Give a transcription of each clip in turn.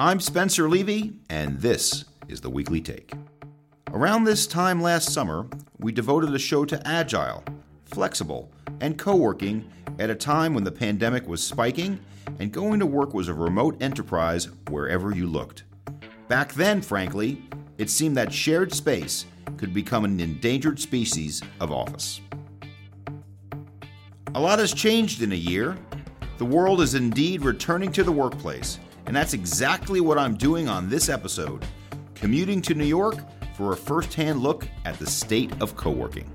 I'm Spencer Levy, and this is the Weekly Take. Around this time last summer, we devoted a show to agile, flexible, and co working at a time when the pandemic was spiking and going to work was a remote enterprise wherever you looked. Back then, frankly, it seemed that shared space could become an endangered species of office. A lot has changed in a year. The world is indeed returning to the workplace, and that's exactly what I'm doing on this episode commuting to New York for a first hand look at the state of co working.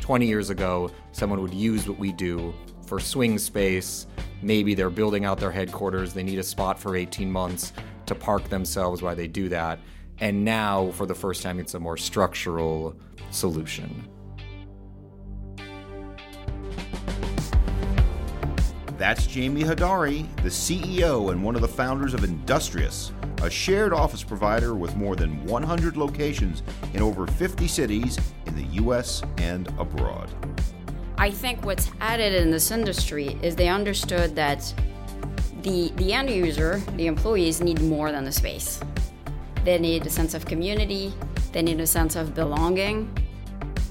20 years ago, someone would use what we do for swing space. Maybe they're building out their headquarters, they need a spot for 18 months to park themselves while they do that. And now, for the first time, it's a more structural solution. That's Jamie Hodari, the CEO and one of the founders of Industrious, a shared office provider with more than 100 locations in over 50 cities in the US and abroad. I think what's added in this industry is they understood that the, the end user, the employees, need more than the space. They need a sense of community, they need a sense of belonging.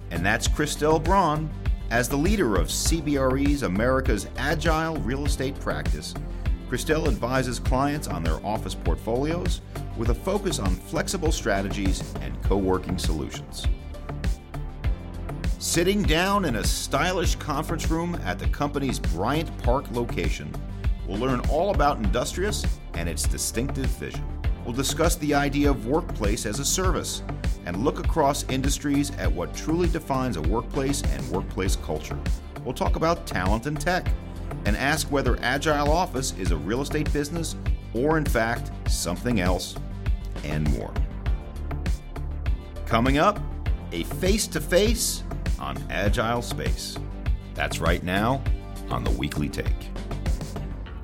And that's Christelle Bron. As the leader of CBRE's America's Agile Real Estate Practice, Christelle advises clients on their office portfolios with a focus on flexible strategies and co working solutions. Sitting down in a stylish conference room at the company's Bryant Park location, we'll learn all about Industrious and its distinctive vision. We'll discuss the idea of workplace as a service and look across industries at what truly defines a workplace and workplace culture. We'll talk about talent and tech and ask whether Agile Office is a real estate business or, in fact, something else and more. Coming up, a face to face on Agile Space. That's right now on the Weekly Take.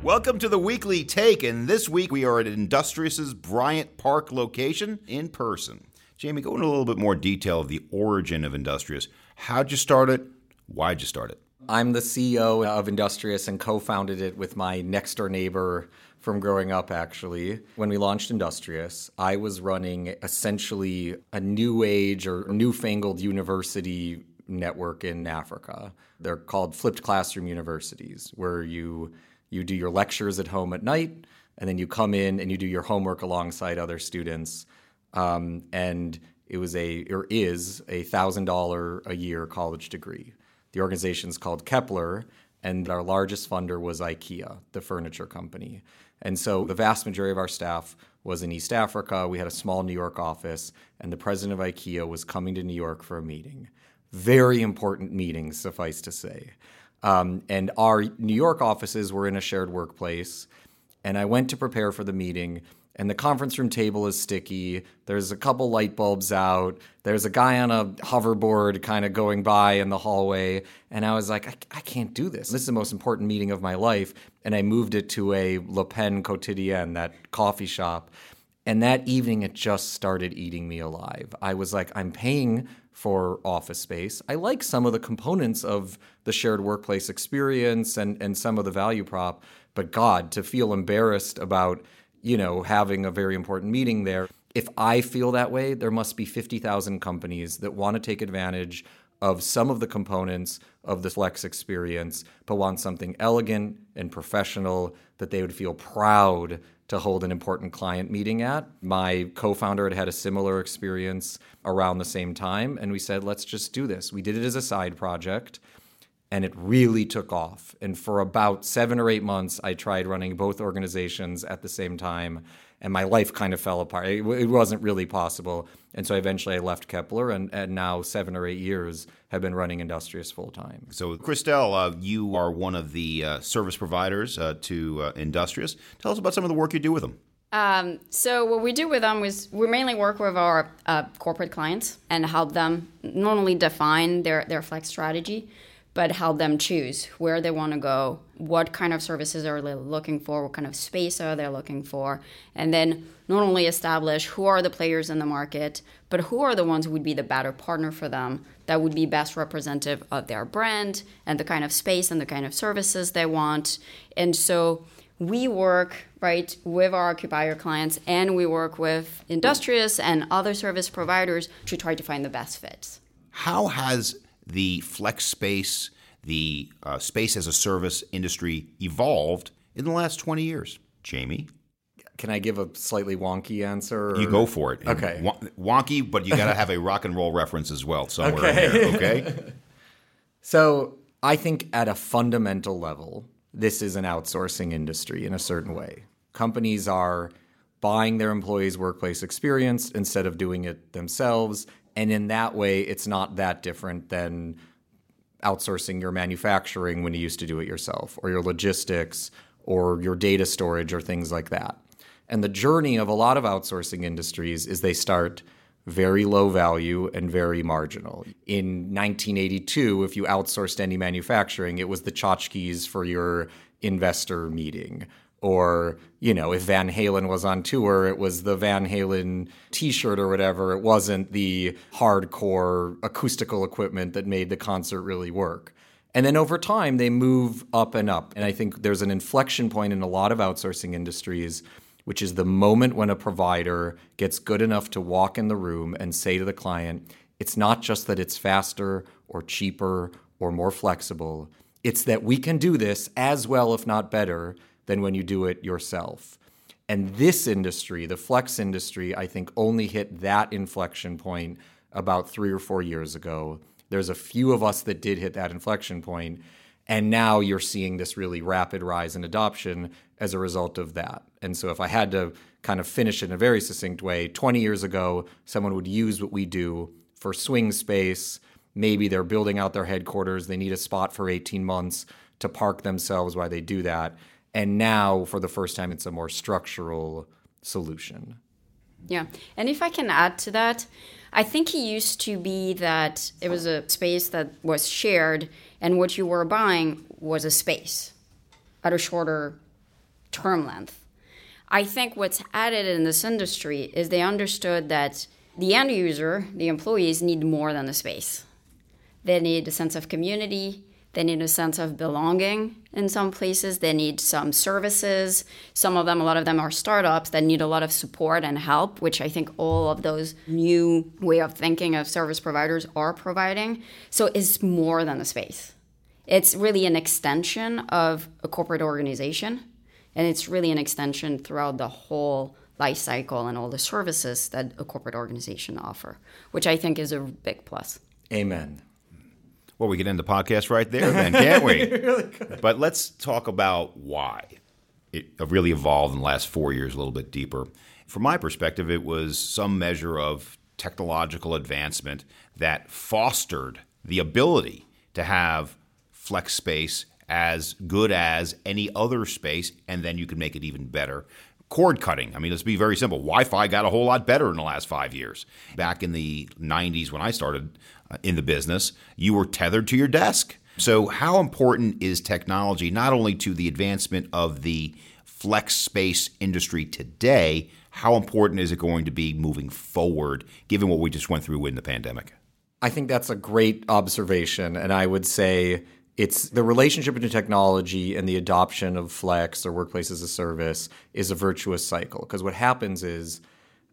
Welcome to the Weekly Take, and this week we are at Industrious's Bryant Park location in person. Jamie, go into a little bit more detail of the origin of Industrious. How'd you start it? Why'd you start it? I'm the CEO of Industrious and co founded it with my next door neighbor from growing up, actually. When we launched Industrious, I was running essentially a new age or newfangled university network in Africa. They're called flipped classroom universities, where you you do your lectures at home at night, and then you come in and you do your homework alongside other students. Um, and it was a or is a thousand dollar a year college degree. The organization is called Kepler, and our largest funder was IKEA, the furniture company. And so the vast majority of our staff was in East Africa. We had a small New York office, and the president of IKEA was coming to New York for a meeting. Very important meeting, suffice to say. Um, and our New York offices were in a shared workplace. And I went to prepare for the meeting, and the conference room table is sticky. There's a couple light bulbs out. There's a guy on a hoverboard kind of going by in the hallway. And I was like, I, I, can't do this. This is the most important meeting of my life. And I moved it to a Le Pain Quotidien, that coffee shop. And that evening, it just started eating me alive. I was like, I'm paying for office space. I like some of the components of the shared workplace experience and, and some of the value prop, but God, to feel embarrassed about, you know, having a very important meeting there. If I feel that way, there must be 50,000 companies that want to take advantage of some of the components of the Flex experience, but want something elegant and professional that they would feel proud to hold an important client meeting at. My co founder had had a similar experience around the same time, and we said, let's just do this. We did it as a side project, and it really took off. And for about seven or eight months, I tried running both organizations at the same time and my life kind of fell apart. It, it, wasn't really possible. And so eventually I left Kepler, and, and now seven or eight years have been running Industrious full time. So, Christelle, uh, you are one of the uh, service providers uh, to uh, Industrious. Tell us about some of the work you do with them. Um, so what we do with them is we mainly work with our uh, corporate clients and help them not only define their, their flex strategy, but help them choose where they want to go, what kind of services are they looking for, what kind of space are they looking for, and then not only establish who are the players in the market, but who are the ones who would be the better partner for them that would be best representative of their brand and the kind of space and the kind of services they want. And so we work right with our occupier clients and we work with industrious and other service providers to try to find the best fits. How has the flex space, the uh, space as a service industry evolved in the last 20 years? Jamie? Can I give a slightly wonky answer? Or? You go for it. Okay. wonky, but you got to have a rock and roll reference as well somewhere okay. in there, okay? so I think at a fundamental level, this is an outsourcing industry in a certain way. Companies are buying their employees' workplace experience instead of doing it themselves. And in that way, it's not that different than outsourcing your manufacturing when you used to do it yourself, or your logistics, or your data storage, or things like that. And the journey of a lot of outsourcing industries is they start very low value and very marginal. In 1982, if you outsourced any manufacturing, it was the tchotchkes for your investor meeting. Or, you know, if Van Halen was on tour, it was the Van Halen t shirt or whatever. It wasn't the hardcore acoustical equipment that made the concert really work. And then over time, they move up and up. And I think there's an inflection point in a lot of outsourcing industries which is the moment when a provider gets good enough to walk in the room and say to the client, it's not just that it's faster or cheaper or more flexible, it's that we can do this as well, if not better, than when you do it yourself. And this industry, the flex industry, I think only hit that inflection point about three or four years ago. There's a few of us that did hit that inflection point, and now you're seeing this really rapid rise in adoption as a result of that. And so, if I had to kind of finish in a very succinct way, 20 years ago, someone would use what we do for swing space. Maybe they're building out their headquarters, they need a spot for 18 months to park themselves while they do that. And now, for the first time, it's a more structural solution. Yeah. And if I can add to that, I think it used to be that it was a space that was shared, and what you were buying was a space at a shorter term length. I think what's added in this industry is they understood that the end user, the employees, need more than a space. They need a sense of community, they need a sense of belonging in some places. They need some services. Some of them, a lot of them are startups that need a lot of support and help, which I think all of those new way of thinking of service providers are providing. So it's more than a space. It's really an extension of a corporate organization. And it's really an extension throughout the whole life cycle and all the services that a corporate organization offer, which I think is a big plus. Amen. Well, we can end the podcast right there, then, can't we? really but let's talk about why it really evolved in the last four years, a little bit deeper. From my perspective, it was some measure of technological advancement that fostered the ability to have flex space as good as any other space, and then you can make it even better cord cutting. I mean, let's be very simple. Wi Fi got a whole lot better in the last five years. Back in the 90s, when I started in the business, you were tethered to your desk. So, how important is technology not only to the advancement of the flex space industry today, how important is it going to be moving forward, given what we just went through in the pandemic? I think that's a great observation. And I would say it's the relationship between technology and the adoption of flex or workplace as a service is a virtuous cycle because what happens is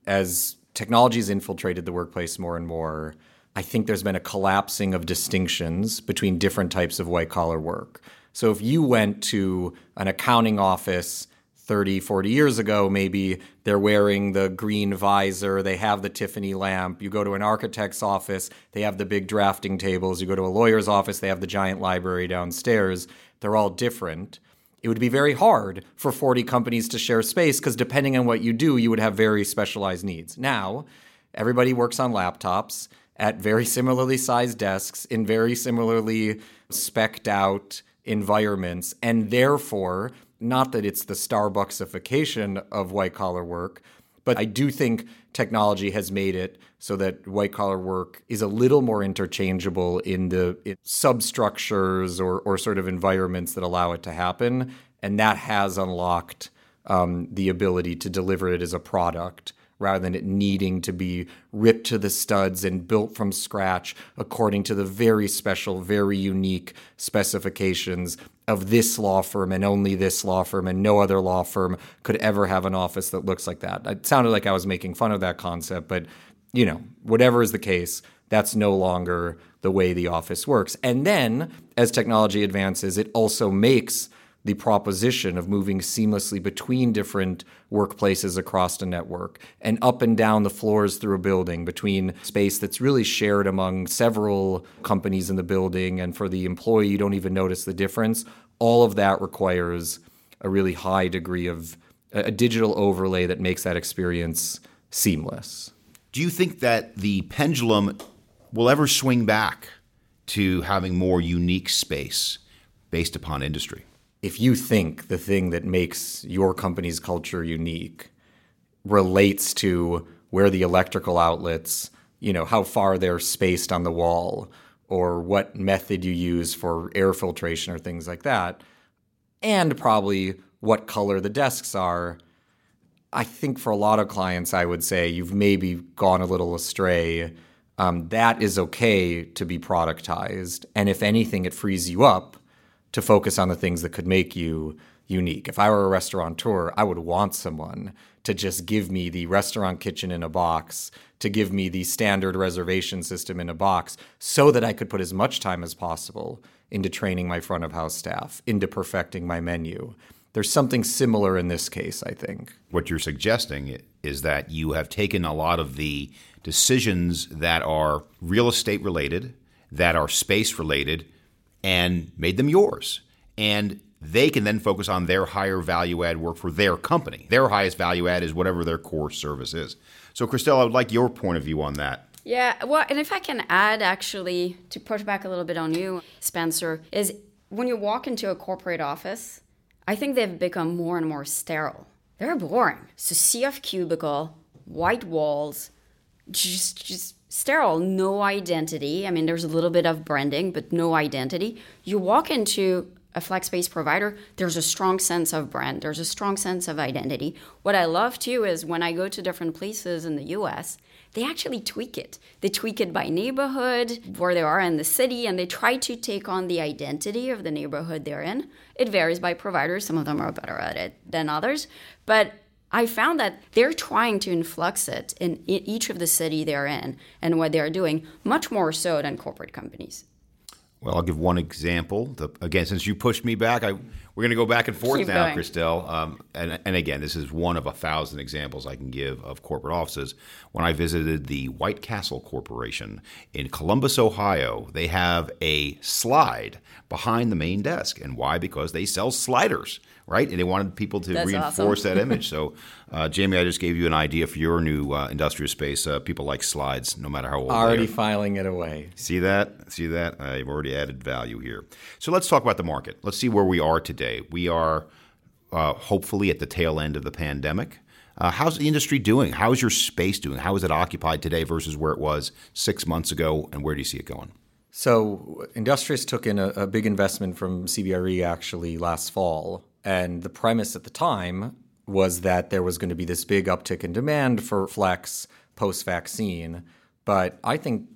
as technology has infiltrated the workplace more and more i think there's been a collapsing of distinctions between different types of white collar work so if you went to an accounting office 30, 40 years ago, maybe they're wearing the green visor, they have the Tiffany lamp. You go to an architect's office, they have the big drafting tables. You go to a lawyer's office, they have the giant library downstairs. They're all different. It would be very hard for 40 companies to share space because depending on what you do, you would have very specialized needs. Now, everybody works on laptops at very similarly sized desks in very similarly specked out environments, and therefore, not that it's the Starbucksification of white collar work, but I do think technology has made it so that white collar work is a little more interchangeable in the in substructures or, or sort of environments that allow it to happen. And that has unlocked um, the ability to deliver it as a product rather than it needing to be ripped to the studs and built from scratch according to the very special, very unique specifications of this law firm and only this law firm, and no other law firm could ever have an office that looks like that. It sounded like I was making fun of that concept, but you know, whatever is the case, that's no longer the way the office works. And then as technology advances, it also makes the proposition of moving seamlessly between different workplaces across the network and up and down the floors through a building between space that's really shared among several companies in the building and for the employee you don't even notice the difference. All of that requires a really high degree of a digital overlay that makes that experience seamless. Do you think that the pendulum will ever swing back to having more unique space based upon industry if you think the thing that makes your company's culture unique relates to where the electrical outlets, you know, how far they're spaced on the wall, or what method you use for air filtration or things like that, and probably what color the desks are. I think for a lot of clients, I would say you've maybe gone a little astray. Um, that is okay to be productized. And if anything, it frees you up to focus on the things that could make you unique. If I were a restaurateur, I would want someone to just give me the restaurant kitchen in a box, to give me the standard reservation system in a box, so that I could put as much time as possible into training my front of house staff, into perfecting my menu. There's something similar in this case, I think. What you're suggesting is that you have taken a lot of the decisions that are real estate related, that are space related, and made them yours. And they can then focus on their higher value add work for their company. Their highest value add is whatever their core service is. So, Christelle, I would like your point of view on that. Yeah, well, and if I can add actually to push back a little bit on you, Spencer, is when you walk into a corporate office, I think they've become more and more sterile. They're boring. So, of cubicle, white walls, just just sterile, no identity. I mean, there's a little bit of branding, but no identity. You walk into a flex space provider, there's a strong sense of brand, there's a strong sense of identity. What I love too is when I go to different places in the US, they actually tweak it. They tweak it by neighborhood, where they are in the city, and they try to take on the identity of the neighborhood they're in. It varies by provider. Some of them are better at it than others. But I found that they're trying to influx it in each of the city they're in and what they're doing, much more so than corporate companies. Well, I'll give one example. The, again, since you pushed me back, I, we're going to go back and forth Keep now, going. Christelle. Um, and, and again, this is one of a thousand examples I can give of corporate offices. When I visited the White Castle Corporation in Columbus, Ohio, they have a slide behind the main desk. And why? Because they sell sliders right? And they wanted people to That's reinforce awesome. that image. So, uh, Jamie, I just gave you an idea for your new uh, industrial space. Uh, people like slides, no matter how old Already they are. filing it away. See that? See that? I've already added value here. So let's talk about the market. Let's see where we are today. We are uh, hopefully at the tail end of the pandemic. Uh, how's the industry doing? How is your space doing? How is it occupied today versus where it was six months ago? And where do you see it going? So, Industrious took in a, a big investment from CBRE actually last fall. And the premise at the time was that there was going to be this big uptick in demand for Flex post vaccine. But I think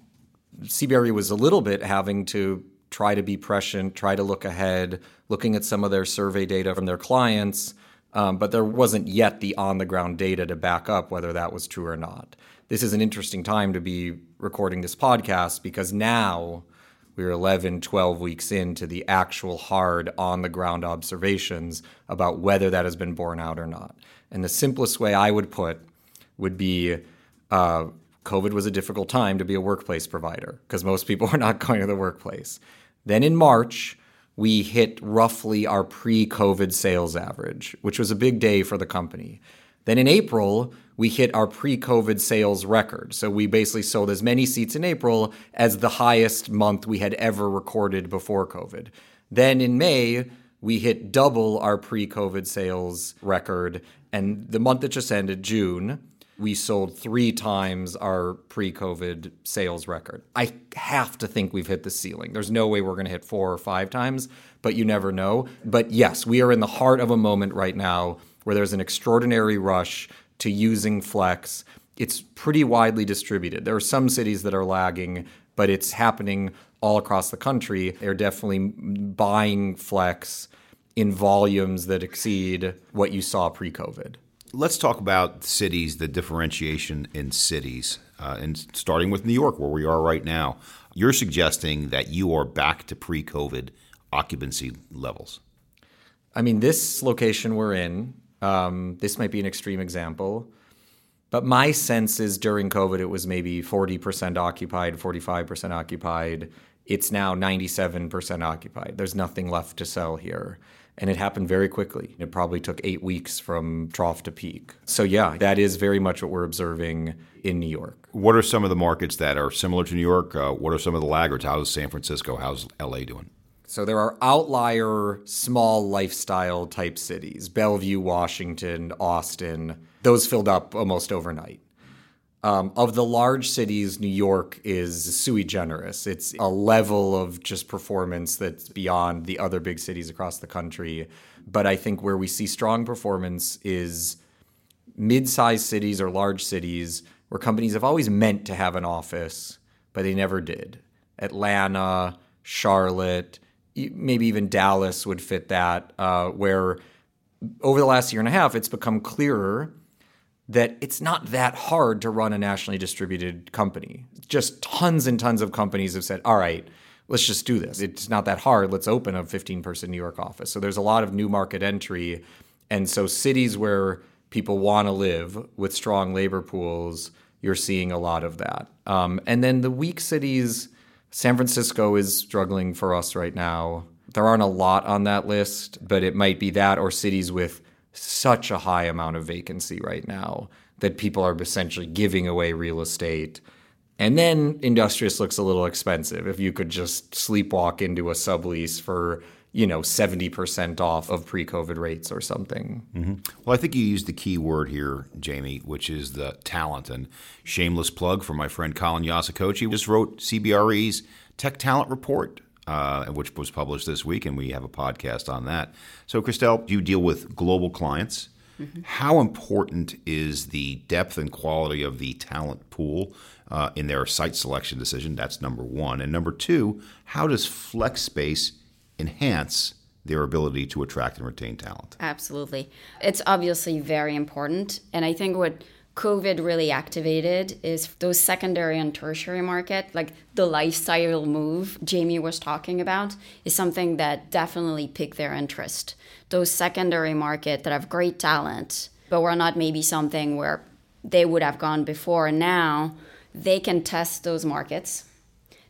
CBRE was a little bit having to try to be prescient, try to look ahead, looking at some of their survey data from their clients. Um, but there wasn't yet the on the ground data to back up whether that was true or not. This is an interesting time to be recording this podcast because now we're 11, 12 weeks into the actual hard on the ground observations about whether that has been borne out or not. And the simplest way I would put would be uh, COVID was a difficult time to be a workplace provider because most people are not going to the workplace. Then in March, we hit roughly our pre COVID sales average, which was a big day for the company. Then in April, we hit our pre COVID sales record. So we basically sold as many seats in April as the highest month we had ever recorded before COVID. Then in May, we hit double our pre COVID sales record. And the month that just ended, June, we sold three times our pre COVID sales record. I have to think we've hit the ceiling. There's no way we're going to hit four or five times, but you never know. But yes, we are in the heart of a moment right now where there's an extraordinary rush to using flex. It's pretty widely distributed. There are some cities that are lagging, but it's happening all across the country. They're definitely buying flex in volumes that exceed what you saw pre COVID. Let's talk about cities, the differentiation in cities, uh, and starting with New York, where we are right now. You're suggesting that you are back to pre COVID occupancy levels. I mean, this location we're in, um, this might be an extreme example, but my sense is during COVID, it was maybe 40% occupied, 45% occupied. It's now 97% occupied. There's nothing left to sell here. And it happened very quickly. It probably took eight weeks from trough to peak. So, yeah, that is very much what we're observing in New York. What are some of the markets that are similar to New York? Uh, what are some of the laggards? How's San Francisco? How's LA doing? So there are outlier small lifestyle type cities Bellevue, Washington, Austin. Those filled up almost overnight. Um, of the large cities, New York is sui generis. It's a level of just performance that's beyond the other big cities across the country. But I think where we see strong performance is mid sized cities or large cities where companies have always meant to have an office, but they never did. Atlanta, Charlotte, maybe even Dallas would fit that, uh, where over the last year and a half, it's become clearer that it's not that hard to run a nationally distributed company. Just tons and tons of companies have said, all right, let's just do this. It's not that hard. Let's open a 15 person New York office. So there's a lot of new market entry. And so cities where people want to live with strong labor pools, you're seeing a lot of that. Um, and then the weak cities, San Francisco is struggling for us right now. There aren't a lot on that list, but it might be that or cities with such a high amount of vacancy right now that people are essentially giving away real estate. And then Industrious looks a little expensive. If you could just sleepwalk into a sublease for you know 70% off of pre-covid rates or something mm-hmm. well i think you used the key word here jamie which is the talent and shameless plug for my friend colin Yasukochi who just wrote cbre's tech talent report uh, which was published this week and we have a podcast on that so christelle you deal with global clients mm-hmm. how important is the depth and quality of the talent pool uh, in their site selection decision that's number one and number two how does flex space enhance their ability to attract and retain talent. Absolutely. It's obviously very important. And I think what COVID really activated is those secondary and tertiary market, like the lifestyle move Jamie was talking about, is something that definitely piqued their interest. Those secondary market that have great talent, but were not maybe something where they would have gone before. Now they can test those markets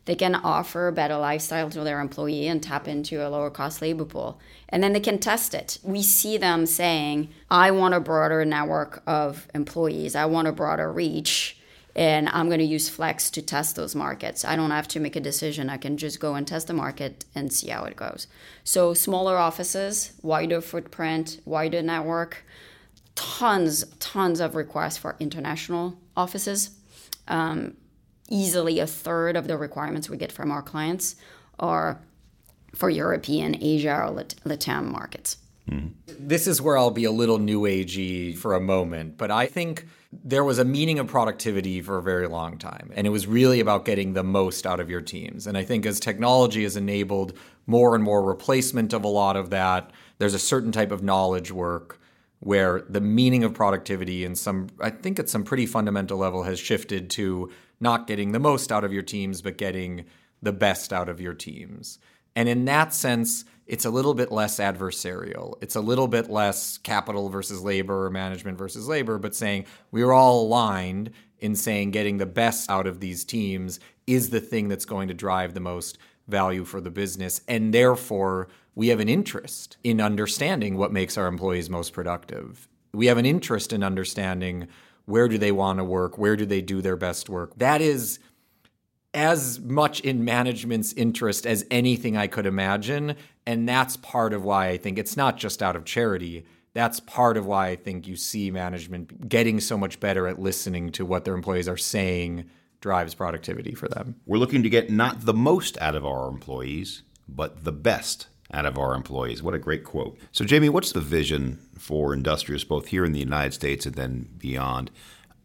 they can offer a better lifestyle to their employee and tap into a lower cost labor pool. And then they can test it. We see them saying, I want a broader network of employees, I want a broader reach. And I'm going to use Flex to test those markets. I don't have to make a decision. I can just go and test the market and see how it goes. So, smaller offices, wider footprint, wider network, tons, tons of requests for international offices. Um, easily a third of the requirements we get from our clients are for European, Asia, or Lat- Latam markets. Mm-hmm. This is where I'll be a little new agey for a moment, but I think there was a meaning of productivity for a very long time, and it was really about getting the most out of your teams. And I think as technology has enabled more and more replacement of a lot of that, there's a certain type of knowledge work where the meaning of productivity in some I think at some pretty fundamental level has shifted to not getting the most out of your teams, but getting the best out of your teams. And in that sense, it's a little bit less adversarial. It's a little bit less capital versus labor or management versus labor, but saying we're all aligned in saying getting the best out of these teams is the thing that's going to drive the most value for the business. And therefore, we have an interest in understanding what makes our employees most productive. We have an interest in understanding where do they want to work? Where do they do their best work? That is as much in management's interest as anything I could imagine. And that's part of why I think it's not just out of charity. That's part of why I think you see management getting so much better at listening to what their employees are saying drives productivity for them. We're looking to get not the most out of our employees, but the best out of our employees. What a great quote. So, Jamie, what's the vision for Industrious both here in the United States and then beyond?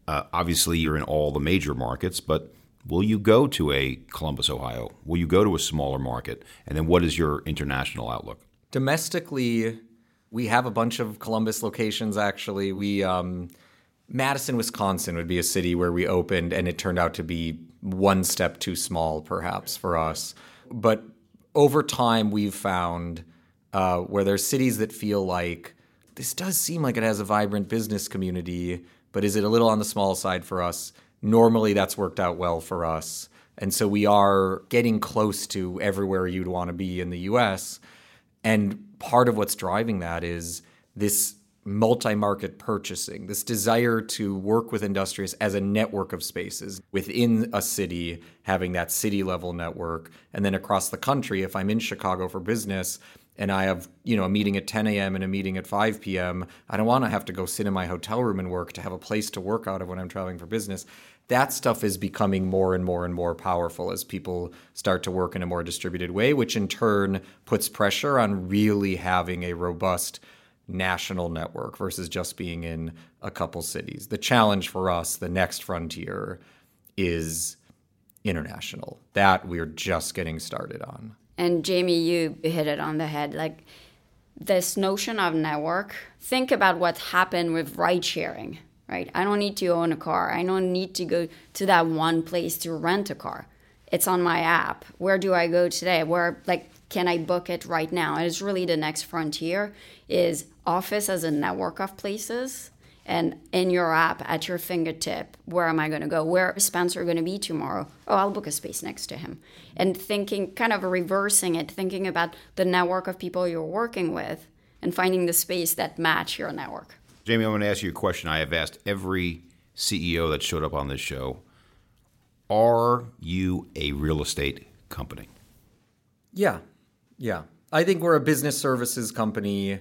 Uh, obviously, you're in all the major markets, but will you go to a Columbus, Ohio? Will you go to a smaller market? And then what is your international outlook? Domestically, we have a bunch of Columbus locations actually. We um, Madison, Wisconsin would be a city where we opened and it turned out to be one step too small perhaps for us. But over time we've found uh, where there's cities that feel like this does seem like it has a vibrant business community, but is it a little on the small side for us? Normally that's worked out well for us. And so we are getting close to everywhere you'd want to be in the US. And part of what's driving that is this multi market purchasing, this desire to work with Industrious as a network of spaces within a city, having that city level network. And then across the country, if I'm in Chicago for business, and I have, you know, a meeting at 10 a.m. and a meeting at 5 p.m. I don't want to have to go sit in my hotel room and work to have a place to work out of when I'm traveling for business. That stuff is becoming more and more and more powerful as people start to work in a more distributed way, which in turn puts pressure on really having a robust national network versus just being in a couple cities. The challenge for us, the next frontier, is international. That we're just getting started on. And Jamie, you hit it on the head. Like this notion of network, think about what happened with ride sharing, right? I don't need to own a car. I don't need to go to that one place to rent a car. It's on my app. Where do I go today? Where like can I book it right now? And it's really the next frontier is office as a network of places and in your app at your fingertip where am i going to go? Where is spencer going to be tomorrow? Oh i'll book a space next to him. And thinking kind of reversing it thinking about the network of people you're working with and finding the space that match your network. Jamie i'm going to ask you a question i have asked every ceo that showed up on this show. Are you a real estate company? Yeah yeah i think we're a business services company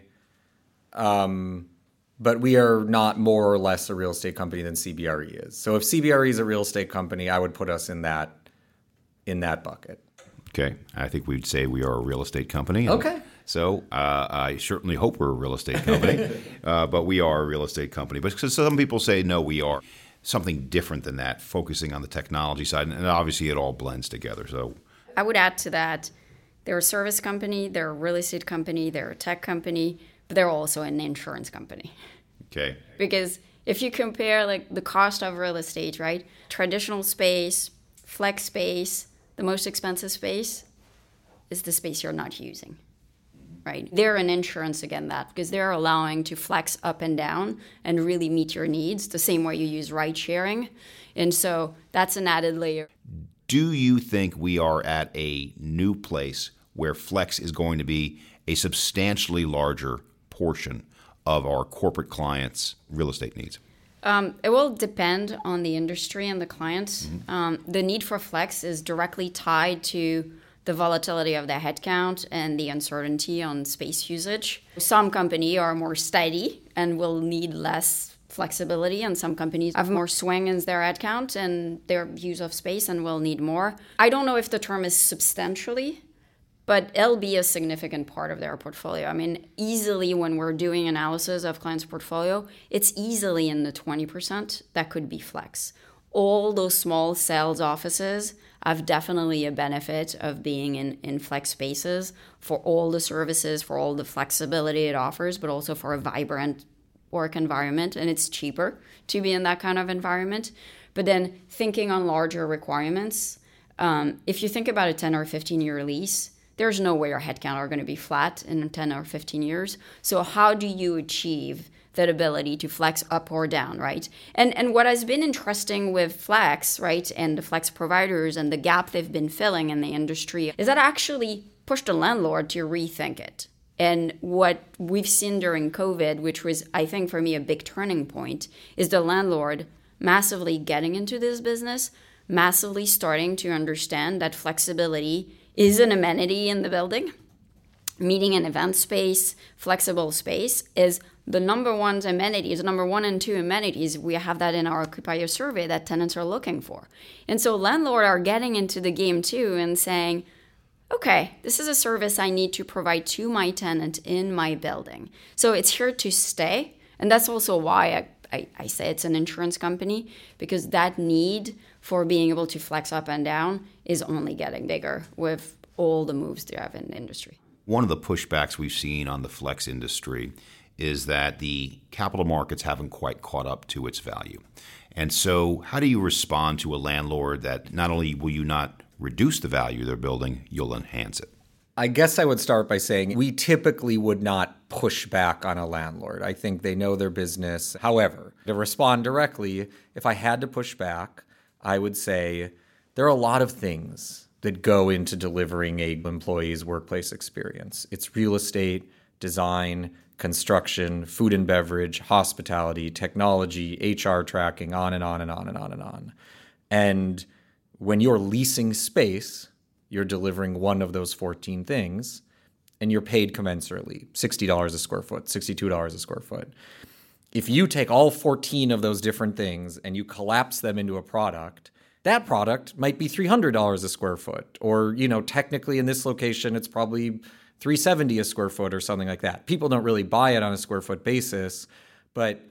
um, but we are not more or less a real estate company than CBRE is. So if CBRE is a real estate company, I would put us in that in that bucket. Okay, I think we'd say we are a real estate company. Okay. So uh, I certainly hope we're a real estate company, uh, but we are a real estate company. But some people say no, we are something different than that, focusing on the technology side, and obviously it all blends together. So I would add to that: they're a service company, they're a real estate company, they're a tech company but they're also an insurance company. Okay. Because if you compare like the cost of real estate, right? Traditional space, flex space, the most expensive space is the space you're not using. Right? They're an insurance again that because they're allowing to flex up and down and really meet your needs the same way you use ride sharing. And so that's an added layer. Do you think we are at a new place where flex is going to be a substantially larger portion of our corporate clients' real estate needs? Um, it will depend on the industry and the clients. Mm-hmm. Um, the need for flex is directly tied to the volatility of the headcount and the uncertainty on space usage. Some companies are more steady and will need less flexibility, and some companies have more swing in their headcount and their use of space and will need more. I don't know if the term is substantially but it'll be a significant part of their portfolio. I mean, easily when we're doing analysis of clients' portfolio, it's easily in the 20% that could be flex. All those small sales offices have definitely a benefit of being in, in flex spaces for all the services, for all the flexibility it offers, but also for a vibrant work environment. And it's cheaper to be in that kind of environment. But then thinking on larger requirements, um, if you think about a 10 or 15 year lease, there's no way our headcount are going to be flat in 10 or 15 years. So how do you achieve that ability to flex up or down, right? And and what has been interesting with flex, right, and the flex providers and the gap they've been filling in the industry is that actually pushed the landlord to rethink it. And what we've seen during COVID, which was I think for me a big turning point, is the landlord massively getting into this business, massively starting to understand that flexibility is an amenity in the building. Meeting and event space, flexible space is the number one amenity. amenities, number one and two amenities. We have that in our occupier survey that tenants are looking for. And so landlords are getting into the game too and saying, okay, this is a service I need to provide to my tenant in my building. So it's here to stay. And that's also why I, I, I, say it's an insurance company, because that need for being able to flex up and down is only getting bigger with all the moves they have in the industry. One of the pushbacks we've seen on the flex industry is that the capital markets haven't quite caught up to its value. And so, how do you respond to a landlord that not only will you not reduce the value of their building, you'll enhance it? I guess I would start by saying we typically would not push back on a landlord. I think they know their business. However, to respond directly, if I had to push back, I would say there are a lot of things that go into delivering a employee's workplace experience. It's real estate, design, construction, food and beverage, hospitality, technology, HR tracking, on and on and on and on and on. And when you're leasing space, you're delivering one of those 14 things and you're paid commensurately $60 a square foot, $62 a square foot. If you take all 14 of those different things and you collapse them into a product, that product might be $300 a square foot or you know technically in this location it's probably 370 a square foot or something like that. People don't really buy it on a square foot basis, but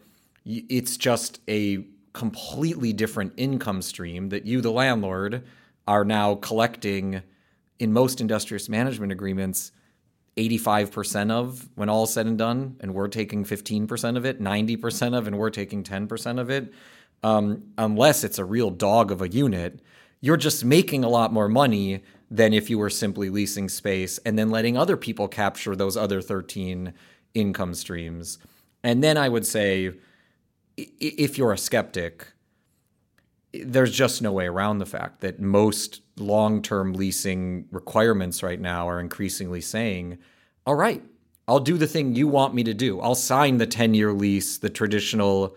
it's just a completely different income stream that you, the landlord, are now collecting in most industrious management agreements 85% of when all said and done, and we're taking 15% of it, 90% of, and we're taking 10% of it. Um, unless it's a real dog of a unit, you're just making a lot more money than if you were simply leasing space and then letting other people capture those other 13 income streams. And then I would say, if you're a skeptic, there's just no way around the fact that most long term leasing requirements right now are increasingly saying, all right, I'll do the thing you want me to do. I'll sign the 10 year lease, the traditional,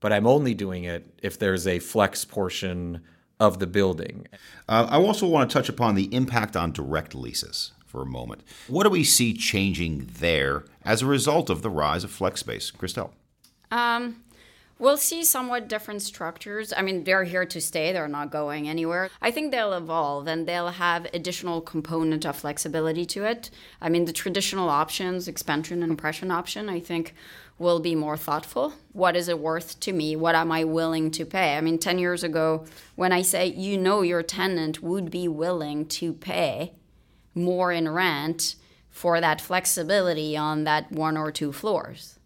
but I'm only doing it if there's a flex portion of the building. Uh, I also want to touch upon the impact on direct leases for a moment. What do we see changing there as a result of the rise of flex space? Christelle. Um, We'll see somewhat different structures. I mean, they're here to stay, they're not going anywhere. I think they'll evolve and they'll have additional component of flexibility to it. I mean, the traditional options, expansion and compression option, I think will be more thoughtful. What is it worth to me? What am I willing to pay? I mean, 10 years ago, when I say you know your tenant would be willing to pay more in rent for that flexibility on that one or two floors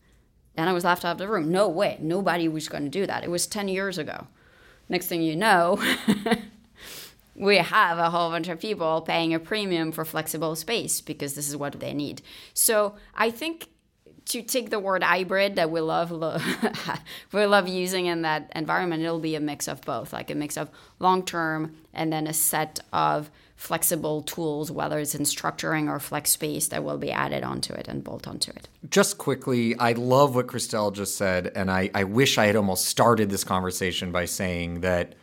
and I was laughed out of the room. No way. Nobody was going to do that. It was 10 years ago. Next thing you know, we have a whole bunch of people paying a premium for flexible space because this is what they need. So I think to take the word hybrid that we love we love using in that environment, it'll be a mix of both, like a mix of long term and then a set of flexible tools, whether it's in structuring or flex space, that will be added onto it and bolt onto it. Just quickly, I love what Christelle just said, and I, I wish I had almost started this conversation by saying that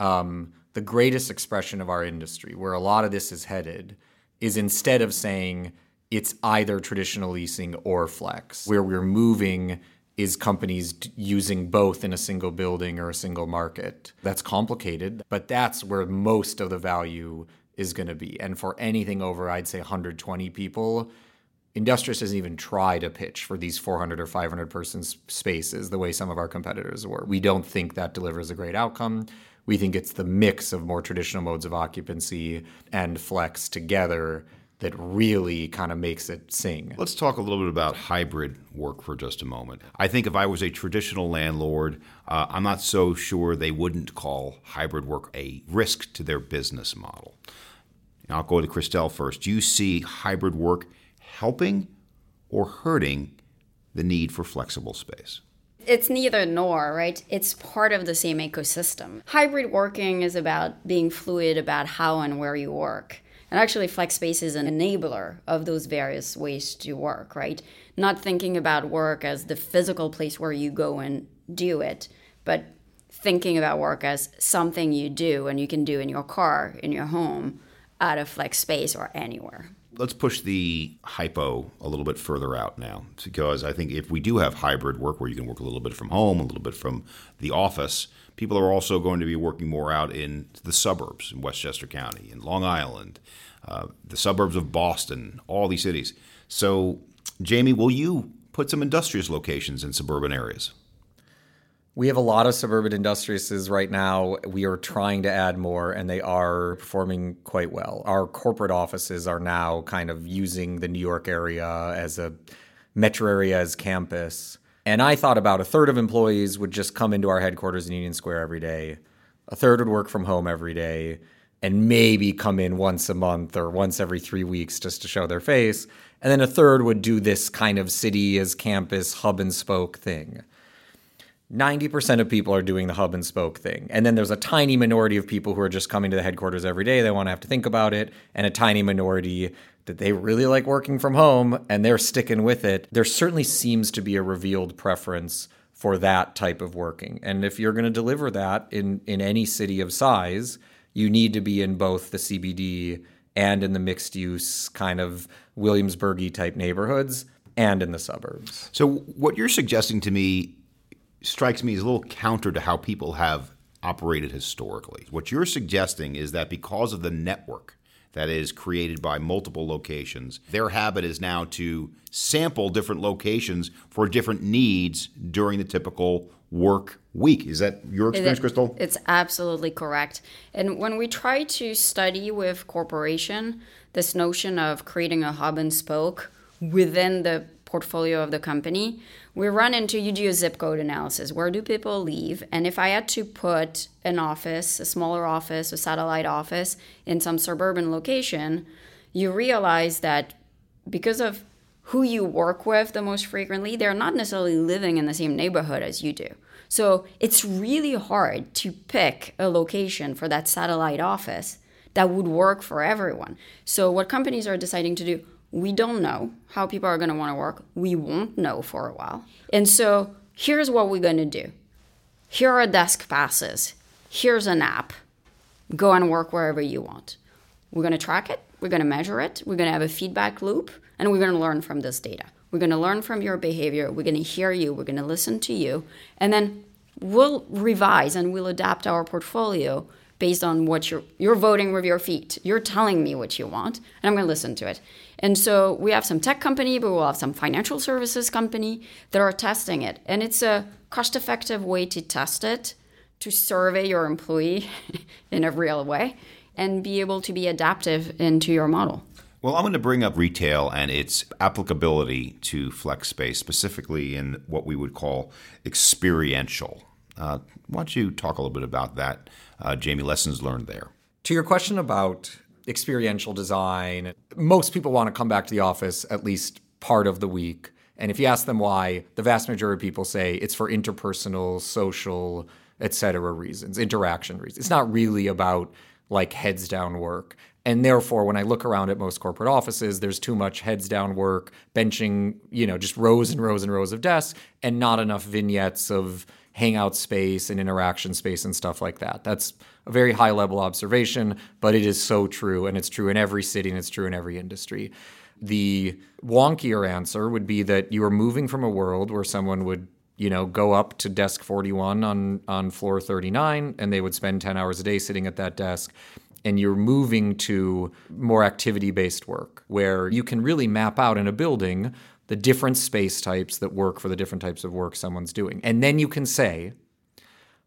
um, the greatest expression of our industry, where a lot of this is headed, is instead of saying it's either traditional leasing or flex, where we're moving is companies using both in a single building or a single market. That's complicated, but that's where most of the value is going to be. And for anything over, I'd say 120 people, Industrious doesn't even try to pitch for these 400 or 500 person spaces the way some of our competitors were. We don't think that delivers a great outcome. We think it's the mix of more traditional modes of occupancy and flex together that really kind of makes it sing. Let's talk a little bit about hybrid work for just a moment. I think if I was a traditional landlord, uh, I'm not so sure they wouldn't call hybrid work a risk to their business model. I'll go to Christelle first. Do you see hybrid work helping or hurting the need for flexible space? It's neither nor, right? It's part of the same ecosystem. Hybrid working is about being fluid about how and where you work. And actually, flex space is an enabler of those various ways to work, right? Not thinking about work as the physical place where you go and do it, but thinking about work as something you do and you can do in your car, in your home, out of flex space or anywhere. let's push the hypo a little bit further out now because I think if we do have hybrid work where you can work a little bit from home, a little bit from the office, people are also going to be working more out in the suburbs in Westchester County, in Long Island, uh, the suburbs of Boston, all these cities. So, Jamie, will you put some industrious locations in suburban areas? We have a lot of suburban industriouses right now. We are trying to add more, and they are performing quite well. Our corporate offices are now kind of using the New York area as a metro area as campus. And I thought about a third of employees would just come into our headquarters in Union Square every day, a third would work from home every day, and maybe come in once a month or once every three weeks just to show their face. And then a third would do this kind of city as campus hub and spoke thing. 90% of people are doing the hub and spoke thing. And then there's a tiny minority of people who are just coming to the headquarters every day. They want to have to think about it. And a tiny minority that they really like working from home and they're sticking with it. There certainly seems to be a revealed preference for that type of working. And if you're going to deliver that in, in any city of size, you need to be in both the CBD and in the mixed use kind of Williamsburgy type neighborhoods and in the suburbs. So, what you're suggesting to me strikes me as a little counter to how people have operated historically. What you're suggesting is that because of the network that is created by multiple locations, their habit is now to sample different locations for different needs during the typical work week. Is that your experience, It- Christelle? It's absolutely correct. And when we try to study with corporation this notion of creating a hub and spoke within the portfolio of the company, we run into you do a zip code analysis. Where do people live? And if I had to put an office, a smaller office, a satellite office in some suburban location, you realize that because of who you work with the most frequently, they're not necessarily living in the same neighborhood as you do. So it's really hard to pick a location for that satellite office that would work for everyone. So what companies are deciding to do, we don't know how people are going to want to work. We won't know for a while. And so here's what we're going to do. Here are desk passes. Here's an app. Go and work wherever you want. We're going to track it, we're going to measure it, we're going to have a feedback loop, and we're going to learn from this data. We're going to learn from your behavior, we're going to hear you, we're going to listen to you, and then we'll revise and we'll adapt our portfolio based on what you're you're voting with your feet. You're telling me what you want, and I'm going to listen to it. And so we have some tech company, but we'll have some financial services company that are testing it, and it's a cost-effective way to test it, to survey your employee in a real way, and be able to be adaptive into your model. Well, I'm going to bring up retail and its applicability to flex space, specifically in what we would call experiential. Uh, why don't you talk a little bit about that, uh, Jamie? Lessons learned there. To your question about experiential design, most people want to come back to the office at least part of the week. And if you ask them why, the vast majority of people say it's for interpersonal, social, et cetera reasons, interaction reasons. It's not really about like heads down work. And therefore, when I look around at most corporate offices, there's too much heads down work, benching, you know, just rows and rows and rows of desks, and not enough vignettes of hangout space and interaction space and stuff like that. That's a very high level observation, but it is so true. And it's true in every city and it's true in every industry. The wonkier answer would be that you are moving from a world where someone would you know go up to desk 41 on on floor 39 and they would spend 10 hours a day sitting at that desk and you're moving to more activity based work where you can really map out in a building the different space types that work for the different types of work someone's doing and then you can say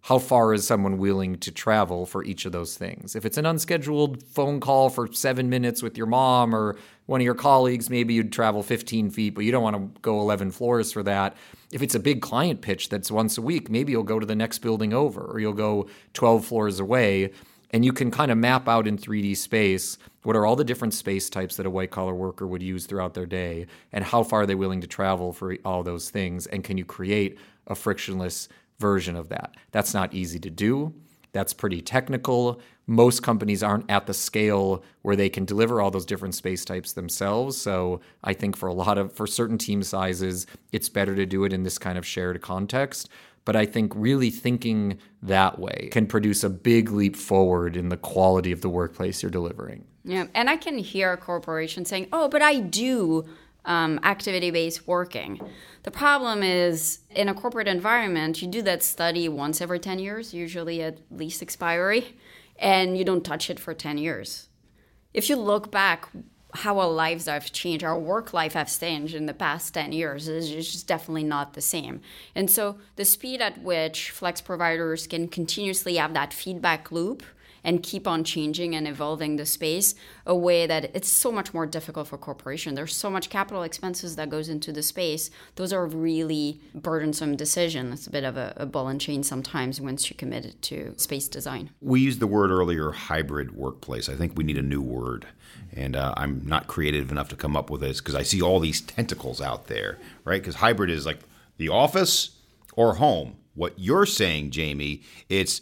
how far is someone willing to travel for each of those things? If it's an unscheduled phone call for seven minutes with your mom or one of your colleagues, maybe you'd travel 15 feet, but you don't want to go 11 floors for that. If it's a big client pitch that's once a week, maybe you'll go to the next building over or you'll go 12 floors away. And you can kind of map out in 3D space what are all the different space types that a white collar worker would use throughout their day and how far are they willing to travel for all those things. And can you create a frictionless version of that. That's not easy to do. That's pretty technical. Most companies aren't at the scale where they can deliver all those different space types themselves. So I think for a lot of for certain team sizes, it's better to do it in this kind of shared context. But I think really thinking that way can produce a big leap forward in the quality of the workplace you're delivering. Yeah, and I can hear corporations saying, "Oh, but I do um, activity-based working." The problem is in a corporate environment, you do that study once every ten years, usually at least expiry, and you don't touch it for ten years. If you look back, how our lives have changed, our work life has changed in the past 10 years is just definitely not the same. And so the speed at which flex providers can continuously have that feedback loop and keep on changing and evolving the space a way that it's so much more difficult for corporation. There's so much capital expenses that goes into the space. Those are really burdensome decisions. It's a bit of a, a ball and chain sometimes once you're committed to space design. We used the word earlier hybrid workplace. I think we need a new word. And uh, I'm not creative enough to come up with this because I see all these tentacles out there, right? Because hybrid is like the office or home. What you're saying, Jamie, it's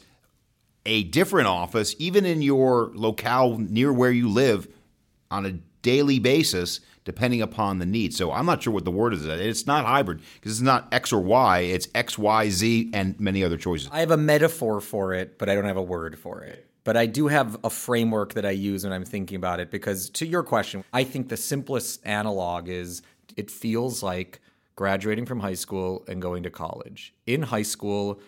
a different office, even in your locale near where you live, on a daily basis, depending upon the need. So I'm not sure what the word is. It's not hybrid because it's not X or Y. It's X, Y, Z, and many other choices. I have a metaphor for it, but I don't have a word for it but I do have a framework that I use when I'm thinking about it because to your question, I think the simplest analog is it feels like graduating from high school and going to college. In high school,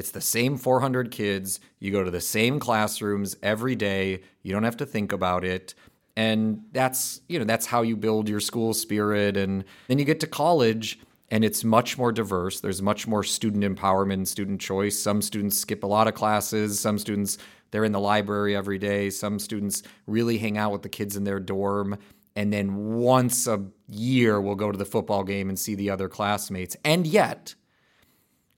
it's the same 400 kids. You go to the same classrooms every day. You don't have to think about it. And that's, you know, that's how you build your school spirit and then you get to college and it's much more diverse. There's much more student empowerment, and student choice. Some students skip a lot of classes, some students they're in the library every day. Some students really hang out with the kids in their dorm. And then once a year, we'll go to the football game and see the other classmates. And yet,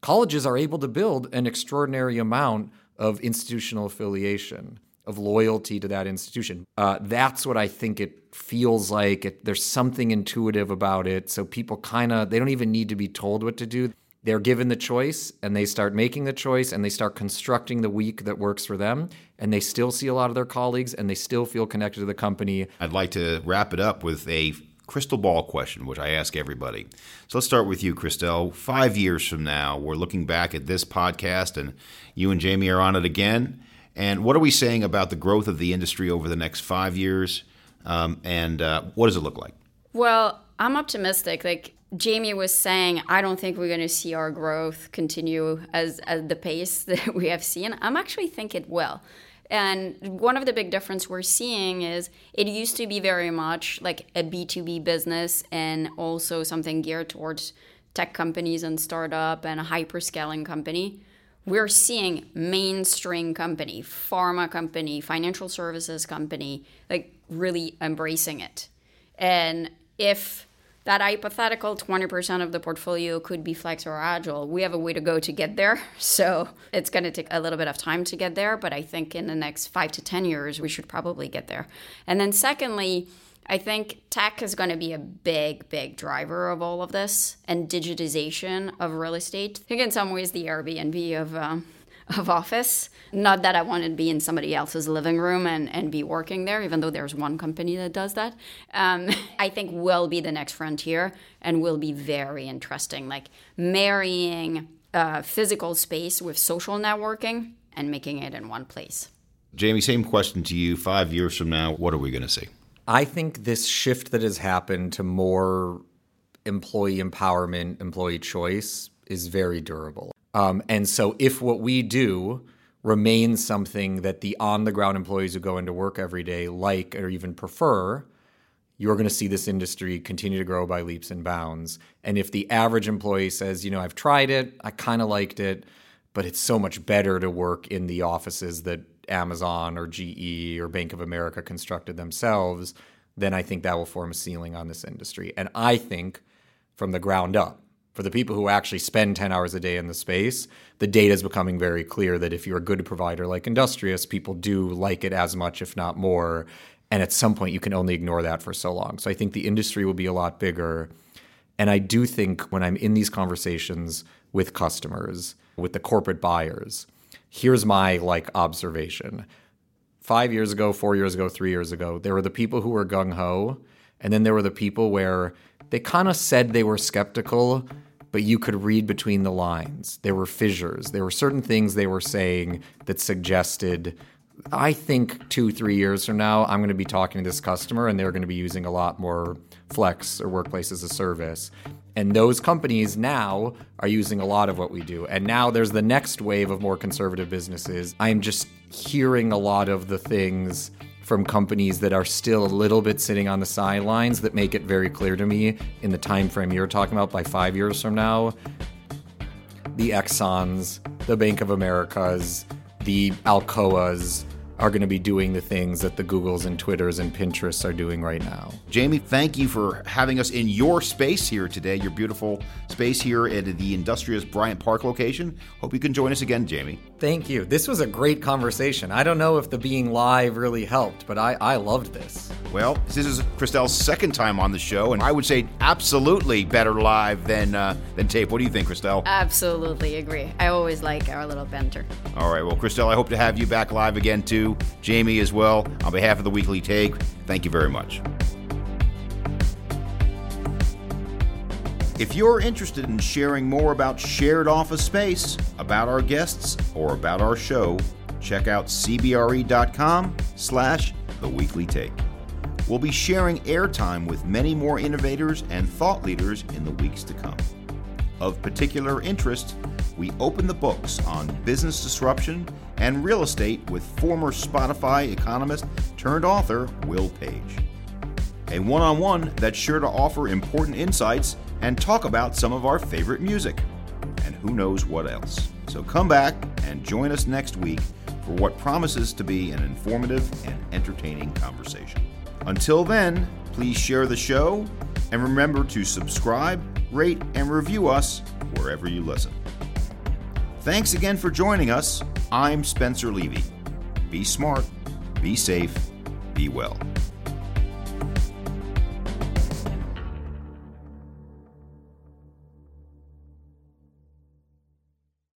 colleges are able to build an extraordinary amount of institutional affiliation, of loyalty to that institution. Uh, that's what I think it feels like. It, there's something intuitive about it. So people kind of, they don't even need to be told what to do they're given the choice and they start making the choice and they start constructing the week that works for them and they still see a lot of their colleagues and they still feel connected to the company. I'd like to wrap it up with a crystal ball question, which I ask everybody. So let's start with you, Christelle. Five years from now, we're looking back at this podcast and you and Jamie are on it again. And what are we saying about the growth of the industry over the next five years? Um, and uh, what does it look like? Well, I'm optimistic. Like Jamie was saying, I don't think we're going to see our growth continue as at the pace that we have seen. I'm actually think it will. And one of the big difference we're seeing is it used to be very much like a B2B business and also something geared towards tech companies and startup and a hyperscaling company. We're seeing mainstream company, pharma company, financial services company, like really embracing it. And if that hypothetical 20% of the portfolio could be flex or agile. We have a way to go to get there. So it's going to take a little bit of time to get there, but I think in the next five to 10 years, we should probably get there. And then, secondly, I think tech is going to be a big, big driver of all of this and digitization of real estate. I think in some ways, the Airbnb of. Um, of office. Not that I want to be in somebody else's living room and, and be working there, even though there's one company that does that. Um, I think will be the next frontier and will be very interesting. Like marrying uh, physical space with social networking and making it in one place. Jamie, same question to you. Five years from now, what are we going to see? I think this shift that has happened to more employee empowerment, employee choice is very durable. Um, and so, if what we do remains something that the on the ground employees who go into work every day like or even prefer, you're going to see this industry continue to grow by leaps and bounds. And if the average employee says, you know, I've tried it, I kind of liked it, but it's so much better to work in the offices that Amazon or GE or Bank of America constructed themselves, then I think that will form a ceiling on this industry. And I think from the ground up, for the people who actually spend 10 hours a day in the space, the data is becoming very clear that if you're a good provider like Industrious, people do like it as much, if not more. And at some point, you can only ignore that for so long. So I think the industry will be a lot bigger. And I do think when I'm in these conversations with customers, with the corporate buyers, here's my like observation. Five years ago, four years ago, three years ago, there were the people who were gung ho, and then there were the people where they kind of said they were skeptical, but you could read between the lines. There were fissures. There were certain things they were saying that suggested I think two, three years from now, I'm going to be talking to this customer and they're going to be using a lot more Flex or Workplace as a service. And those companies now are using a lot of what we do. And now there's the next wave of more conservative businesses. I'm just hearing a lot of the things from companies that are still a little bit sitting on the sidelines that make it very clear to me in the time frame you're talking about by 5 years from now the Exxons, the Bank of Americas, the Alcoas, are going to be doing the things that the Googles and Twitters and Pinterests are doing right now. Jamie, thank you for having us in your space here today, your beautiful space here at the Industrious Bryant Park location. Hope you can join us again, Jamie. Thank you. This was a great conversation. I don't know if the being live really helped, but I, I loved this. Well, this is Christelle's second time on the show, and I would say absolutely better live than uh, than tape. What do you think, Christelle? Absolutely agree. I always like our little banter. All right. Well, Christelle, I hope to have you back live again too. Jamie as well. On behalf of the Weekly Take, thank you very much. If you're interested in sharing more about shared office space, about our guests, or about our show, check out cbre.com slash the weekly take. We'll be sharing airtime with many more innovators and thought leaders in the weeks to come. Of particular interest, we open the books on business disruption and real estate with former Spotify economist turned author Will Page. A one on one that's sure to offer important insights and talk about some of our favorite music. And who knows what else. So come back and join us next week for what promises to be an informative and entertaining conversation. Until then, please share the show and remember to subscribe, rate, and review us wherever you listen. Thanks again for joining us. I'm Spencer Levy. Be smart, be safe, be well.